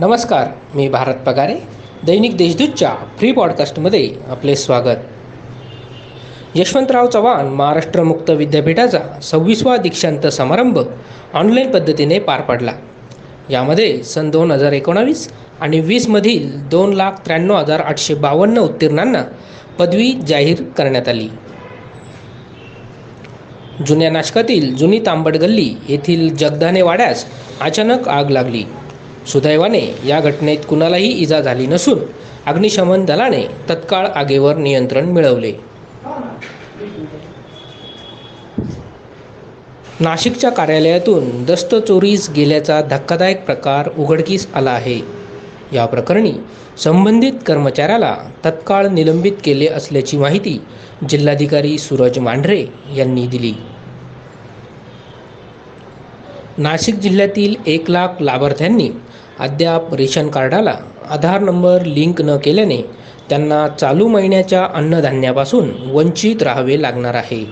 नमस्कार मी भारत पगारे दैनिक देशदूतच्या फ्री पॉडकास्टमध्ये आपले स्वागत. यशवंतराव चव्हाण महाराष्ट्र मुक्त विद्यापीठाचा सव्वीसवा दीक्षांत समारंभ ऑनलाईन पद्धतीने पार पडला. यामध्ये सन दोन हजार एकोणावीस आणि वीसमधील दोन लाख त्र्याण्णव हजार आठशे बावन्न उत्तीर्णांना पदवी जाहीर करण्यात आली. जुन्या नाशकातील जुनी तांबड गल्ली येथील जगदाने वाड्यास अचानक आग लागली. सुदैवाने या घटनेत कुणालाही इजा झाली नसून अग्निशमन दलाने तत्काळ आगीवर नियंत्रण मिळवले. नाशिकच्या कार्यालयातून दस्त चोरीस गेल्याचा धक्कादायक प्रकार उघडकीस आला आहे. या प्रकरणी संबंधित कर्मचाऱ्याला तत्काळ निलंबित केले असल्याची माहिती जिल्हाधिकारी सूरज मांढरे यांनी दिली. नाशिक जिल्ह्यातील एक लाख लाभार्थ्यांनी अद्याप रेशन कार्डाला आधार नंबर लिंक न केल्याने त्यांना चालू महिन्याच्या अन्नधान्यापासून वंचित राहावे लागणार आहे.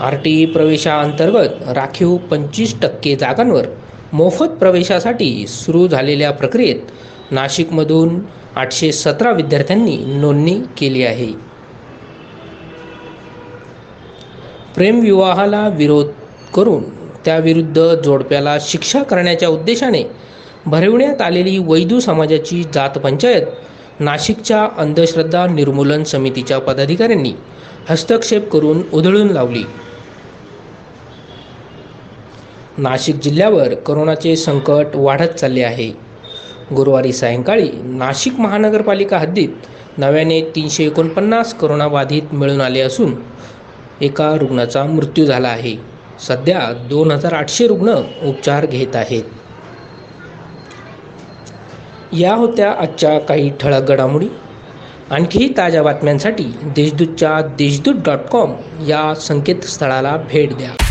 आर टी प्रवेशाअंतर्गत राखीव पंचवीस टक्के जागांवर मोफत प्रवेशासाठी सुरू झालेल्या प्रक्रियेत नाशिकमधून आठशे सतरा विद्यार्थ्यांनी नोंदणी केली आहे. प्रेमविवाहाला विरोध करून त्याविरुद्ध जोडप्याला शिक्षा करण्याच्या उद्देशाने भरविण्यात आलेली वैदू समाजाची जात पंचायत नाशिकच्या अंधश्रद्धा निर्मूलन समितीच्या पदाधिकाऱ्यांनी हस्तक्षेप करून उधळून लावली. नाशिक जिल्ह्यावर करोनाचे संकट वाढत चालले आहे. गुरुवारी सायंकाळी नाशिक महानगरपालिका हद्दीत नव्याने तीनशे एकोणपन्नास करोनाबाधित मिळून आले असून एका रुग्णाचा मृत्यू झाला आहे. सध्या दोन हजार आठशे रुग्ण उपचार घेत आहेत. या होत्या आजच्या काही ठळक घडामोडी. आणखीही ताज्या बातम्यांसाठी देशदूतच्या देशदूत डॉट कॉम या संकेतस्थळाला भेट द्या.